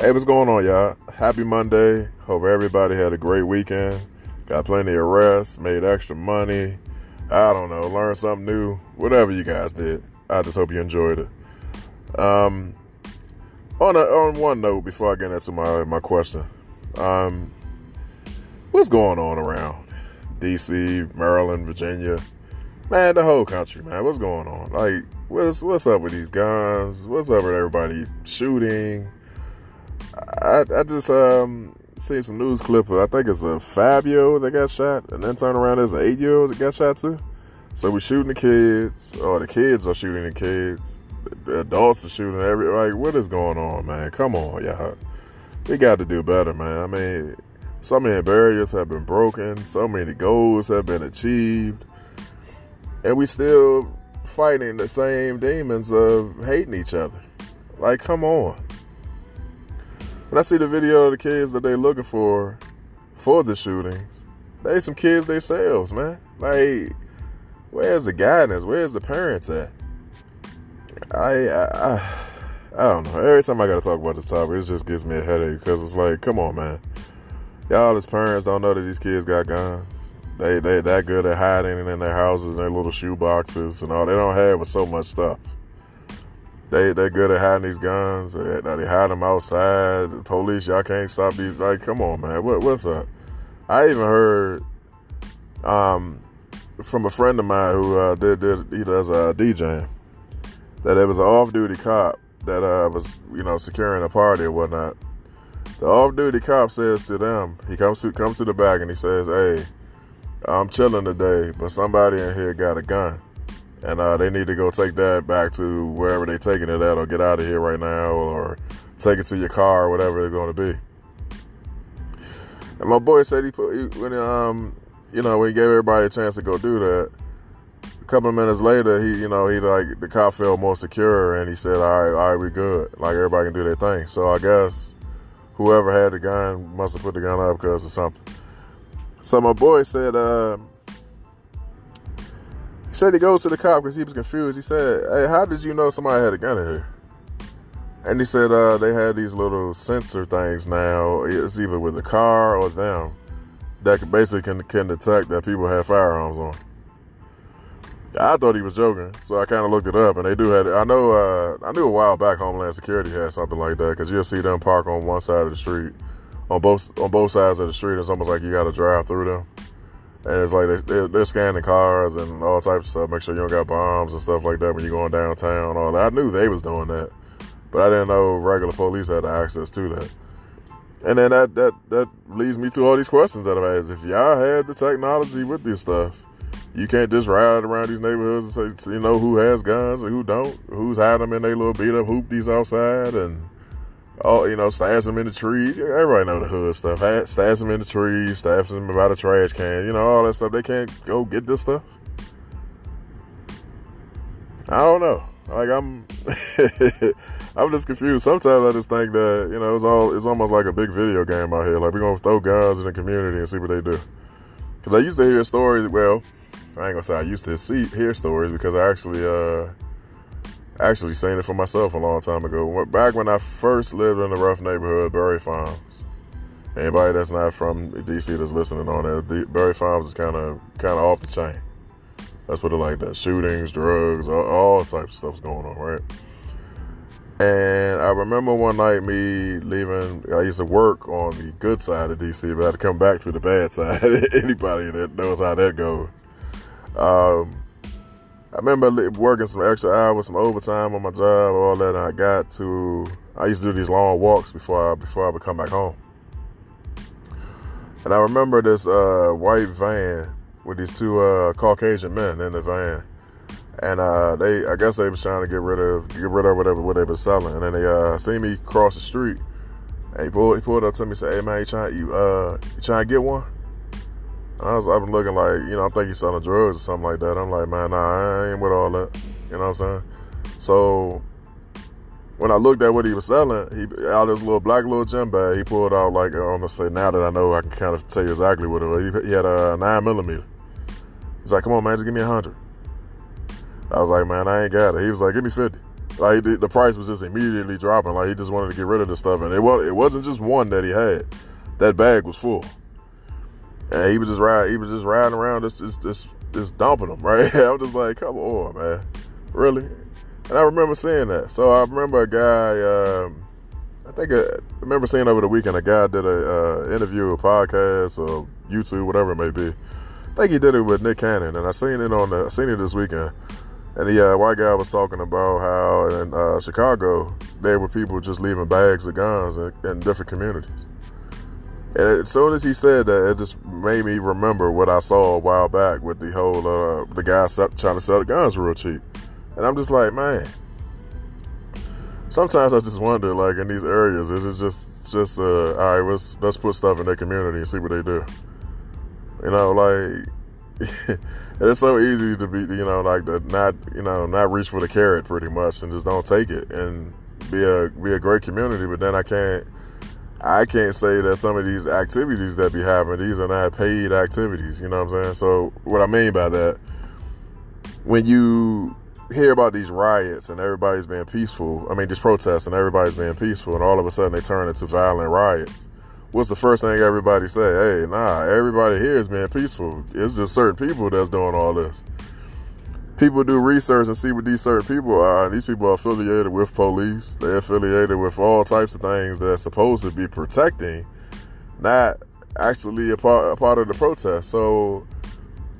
Hey, what's going on, y'all? Happy Monday. Hope everybody had a great weekend. Got plenty of rest, made extra money. I don't know, learned something new. Whatever you guys did. I just hope you enjoyed it. Um, on a, on one note, before I get into my my question, um, what's going on around D.C., Maryland, Virginia, man, the whole country, man? What's going on? Like, what's what's up with these guns? What's up with everybody shooting? I, I just um seen some news clip. I think it's a five year old that got shot, and then turn around there's an eight year old that got shot too. So we're shooting the kids, or the kids are shooting the kids. The adults are shooting every like. What is going on, man? Come on, y'all. We got to do better, man. I mean, so many barriers have been broken, so many goals have been achieved, and we still fighting the same demons of hating each other. Like, come on when I see the video of the kids that they looking for for the shootings, they some kids themselves, man. Like, where's the guidance? Where's the parents at? I, I, I, I don't know. Every time I gotta talk about this topic, it just gives me a headache because it's like, come on, man. Y'all as parents don't know that these kids got guns. They they that good at hiding in their houses and their little shoe boxes and all. They don't have with so much stuff. They they're good at hiding these guns. They, they hide them outside. The police, y'all can't stop these. Like, come on, man. What what's up? I even heard um, from a friend of mine who uh, did did he does a uh, DJ that it was an off duty cop that uh, was you know securing a party or whatnot. The off duty cop says to them, he comes to comes to the back and he says, "Hey, I'm chilling today, but somebody in here got a gun." And uh, they need to go take that back to wherever they're taking it at, or get out of here right now, or take it to your car, or whatever they're going to be. And my boy said he put he, when um you know when he gave everybody a chance to go do that. A couple of minutes later, he you know he like the cop felt more secure, and he said, "All right, all right, we good. Like everybody can do their thing." So I guess whoever had the gun must have put the gun up because of something. So my boy said, uh, he said he goes to the cop because he was confused. He said, "Hey, how did you know somebody had a gun in here?" And he said uh, they had these little sensor things now. It's either with the car or them that basically can, can detect that people have firearms on. I thought he was joking, so I kind of looked it up, and they do have. I know. Uh, I knew a while back Homeland Security had something like that because you'll see them park on one side of the street, on both on both sides of the street. It's almost like you got to drive through them and it's like they're, they're, scanning cars and all types of stuff, make sure you don't got bombs and stuff like that when you're going downtown. All that. I knew they was doing that, but I didn't know regular police had access to that. And then that that that leads me to all these questions that I've asked. If y'all had the technology with this stuff, you can't just ride around these neighborhoods and say, you know, who has guns and who don't, who's hiding them in their little beat up hoopties outside and oh, you know, stash them in the trees. Everybody know the hood stuff. Stash them in the trees, stash them by the trash can. You know, all that stuff. They can't go get this stuff. I don't know. Like I'm, I'm just confused. Sometimes I just think that you know it's all it's almost like a big video game out here. Like we're gonna throw guns in the community and see what they do. Because I used to hear stories. Well, I ain't gonna say I used to see hear stories because I actually uh actually seen it for myself a long time ago. Back when I first lived in the rough neighborhood, Barry Farms. Anybody that's not from DC that's listening on that, Barry Farms is kind of kind of off the chain. Let's put it like that: shootings, drugs, all, all types of stuff's going on, right? And I remember one night me leaving. I used to work on the good side of DC, but I had to come back to the bad side. Anybody that knows how that goes. Um, I remember working some extra hours, some overtime on my job, all that. And I got to, I used to do these long walks before I before I would come back home. And I remember this uh, white van with these two uh, Caucasian men in the van, and uh, they, I guess they was trying to get rid of get rid of whatever what they were selling. And then they uh, see me cross the street, and he pulled he pulled up to me and said, "Hey man, you trying you uh you trying to get one?" I was, I've been looking like, you know, I think he's selling drugs or something like that. I'm like, man, nah, I ain't with all that. You know what I'm saying? So when I looked at what he was selling, he out of his little black little gym bag, he pulled out like I'm gonna say now that I know, I can kind of tell you exactly what it was. He, he had a nine millimeter. He's like, come on, man, just give me a hundred. I was like, man, I ain't got it. He was like, give me fifty. Like the, the price was just immediately dropping. Like he just wanted to get rid of the stuff, and it was it wasn't just one that he had. That bag was full, and he was just riding. He was just riding around, just just just, just dumping them. Right? I was just like, come on, man, really. And I remember seeing that. So I remember a guy. Um, I think I, I remember seeing over the weekend a guy did a uh, interview, a podcast, or YouTube, whatever it may be. I think he did it with Nick Cannon, and I seen it on the I seen it this weekend and the uh, white guy was talking about how in uh, Chicago there were people just leaving bags of guns in, in different communities. And as soon as he said that, it just made me remember what I saw a while back with the whole uh, the guy trying to sell the guns real cheap. And I'm just like, man. Sometimes I just wonder, like in these areas, is it just just uh, all right? Let's let's put stuff in their community and see what they do. You know, like it's so easy to be, you know, like to not, you know, not reach for the carrot pretty much and just don't take it and be a be a great community. But then I can't, I can't say that some of these activities that be happening, these are not paid activities. You know what I'm saying? So what I mean by that, when you hear about these riots and everybody's being peaceful, I mean, these protests and everybody's being peaceful, and all of a sudden they turn into violent riots what's the first thing everybody say? Hey, nah, everybody here is being peaceful. It's just certain people that's doing all this. People do research and see what these certain people are, these people are affiliated with police. They're affiliated with all types of things that's supposed to be protecting, not actually a part, a part of the protest. So,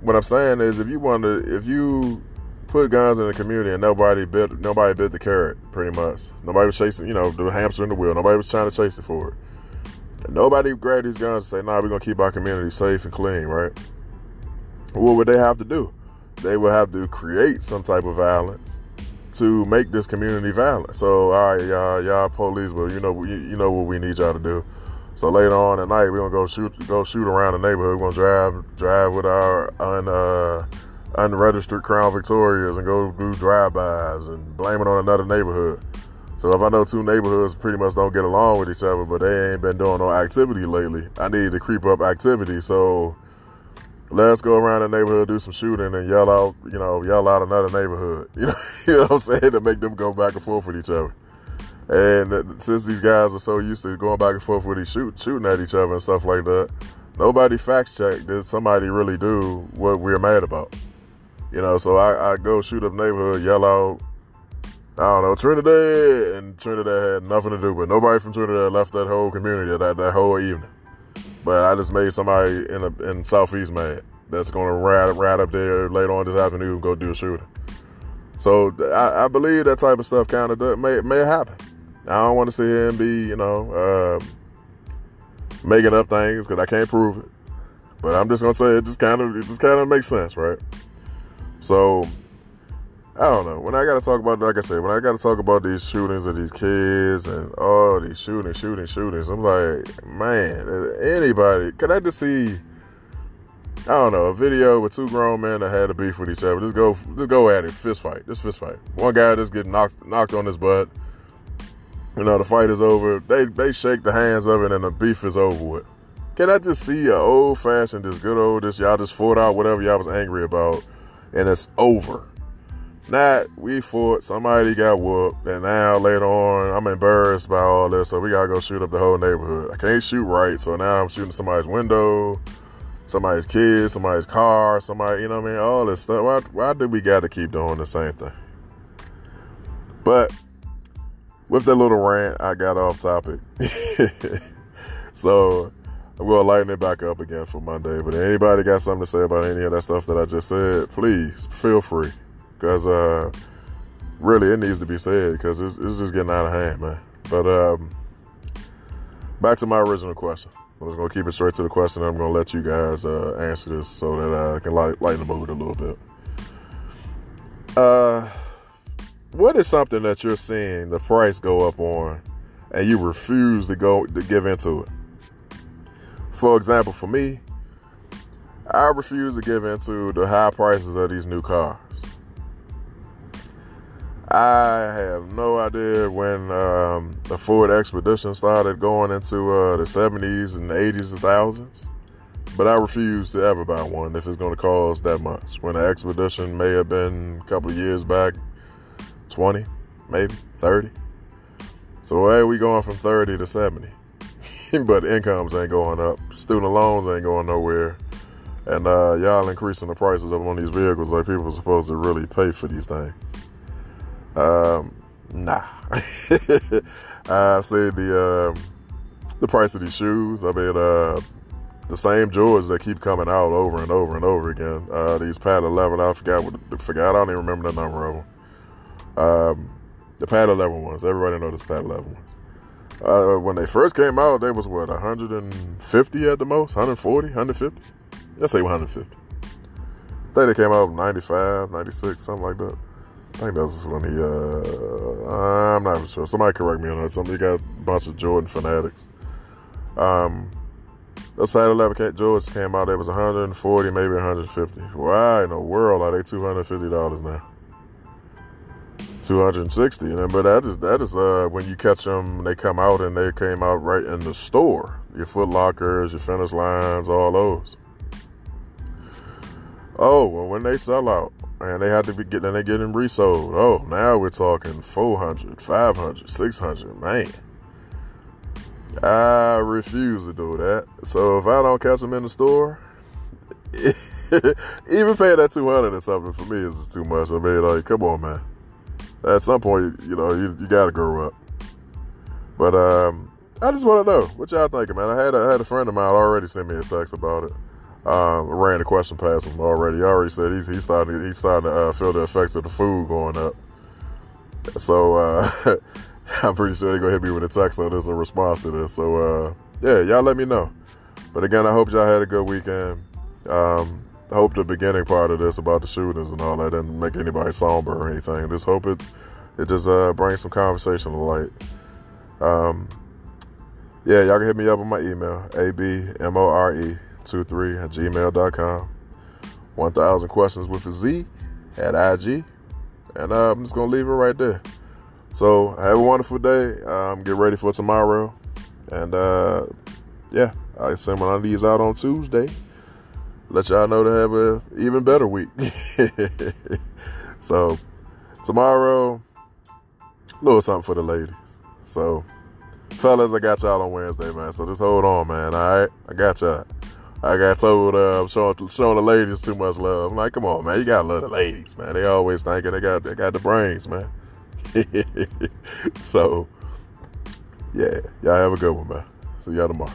what I'm saying is, if you want to, if you put guns in the community and nobody bit, nobody bit the carrot, pretty much. Nobody was chasing, you know, the hamster in the wheel. Nobody was trying to chase it for it Nobody grab these guns and say, nah, we're to keep our community safe and clean, right? What would they have to do? They will have to create some type of violence to make this community violent. So, all right, y'all, y'all police, but you know, you, you know what we need y'all to do. So later on at night, we're gonna go shoot, go shoot around the neighborhood. We're gonna drive, drive with our un, uh, unregistered Crown Victorias and go do drive-bys and blame it on another neighborhood. So if I know two neighborhoods pretty much don't get along with each other, but they ain't been doing no activity lately, I need to creep up activity. So let's go around the neighborhood, do some shooting, and yell out, you know, yell out another neighborhood. You know, you know what I'm saying? To make them go back and forth with each other. And since these guys are so used to going back and forth with each shoot, shooting at each other and stuff like that, nobody fact check did somebody really do what we're mad about. You know, so I, I go shoot up neighborhood, yell out, I don't know, Trinidad, and Trinidad had nothing to do with. Nobody from Trinidad left that whole community that that whole evening. But I just made somebody in a, in Southeast mad that's going to ride ride up there later on this afternoon and go do a shooting. So I, I believe that type of stuff kind of may may happen. I don't want to sit here and be you know uh, making up things because I can't prove it. But I'm just gonna say it just kind of it just kind of makes sense, right? So I don't know. When I got to talk about, like I said, when I got to talk about these shootings of these kids and all these shooting, shooting, shootings, I'm like, man, uh, anybody, Can I just see, I don't know, a video with two grown men that had a beef with each other? Just go, just go at it, fist fight, just fist fight. One guy just get knocked, knocked on his butt. You know, the fight is over. They they shake the hands of it, and the beef is over with. Can I just see a old fashioned, this good old, this y'all just fought out whatever y'all was angry about, and it's over not we fought, somebody got whooped, and now later on I'm embarrassed by all this, so we gotta go shoot up the whole neighborhood. I can't shoot right, so now I'm shooting somebody's window, somebody's kid, somebody's car, somebody, you know what I mean? All this stuff. Why, why do we gotta keep doing the same thing? But with that little rant, I got off topic. so I'm gonna lighten it back up again for Monday. But anybody got something to say about any of that stuff that I just said, please feel free because uh, really it needs to be said because it's, it's, just getting out of hand, man. But um, back to my original question. I'm just gonna keep it straight to the question. I'm gonna let you guys uh, answer this so that I can light, lighten the mood a little bit. Uh, what is something that you're seeing the price go up on, and you refuse to go to give into it? For example, for me, I refuse to give into the high prices of these new cars. I have no idea when um, the Ford Expedition started going into uh, the 70s and 80s and thousands, but I refuse to ever buy one if it's going to cost that much. When the Expedition may have been a couple of years back, 20, maybe 30. So hey, we going from 30 to 70. but incomes ain't going up. Student loans ain't going nowhere. And uh, y'all increasing the prices of on these vehicles like people are supposed to really pay for these things. Um, nah. I've seen the um, the price of these shoes. I mean, uh, the same Jordans that keep coming out over and over and over again. Uh, these Pad 11, I forgot what forgot. I don't even remember the number of them. Um, the Pad 11 ones. Everybody knows this Pad 11 ones. Uh, when they first came out, they was what 150 at the most, 140, 150. Let's say 150. I think they came out 95, 96, something like that. I think that's when he. Uh, I'm not even sure. Somebody correct me on that. Somebody got a bunch of Jordan fanatics. Um, those Pad 11 George came out. It was 140, maybe 150. Why in the world are they 250 dollars now? 260 and but that is that is uh when you catch them they come out and they came out right in the store your foot lockers your finish lines all those oh well when they sell out and they had to be getting they getting resold oh now we're talking 400 500 600 man i refuse to do that so if i don't catch them in the store even paying that 200 or something for me is just too much i mean like come on man at some point, you know, you, you got to grow up. But um, I just want to know what y'all thinking, man. I had a, I had a friend of mine already send me a text about it. Um, ran the question past him already. He already said he's he's starting to, he's starting to uh, feel the effects of the food going up. So uh, I'm pretty sure they're gonna hit me with a text on this a response to this. So uh, yeah, y'all let me know. But again, I hope y'all had a good weekend. Um, I hope the beginning part of this about the shootings and all that didn't make anybody somber or anything. I just hope it it just uh, brings some conversation to light. Um, yeah, y'all can hit me up on my email, abmore23 at gmail.com. 1,000 questions with a Z at IG. And uh, I'm just going to leave it right there. So have a wonderful day. Um, get ready for tomorrow. And uh, yeah, I send one of these out on Tuesday let y'all know to have a even better week. so tomorrow, a little something for the ladies. So, fellas, I got y'all on Wednesday, man. So just hold on, man. All right, I got y'all. I got told uh, I'm showing showing the ladies too much love. I'm like, come on, man, you gotta love the ladies, man. They always thinking they got they got the brains, man. so, yeah, y'all have a good one, man. See y'all tomorrow.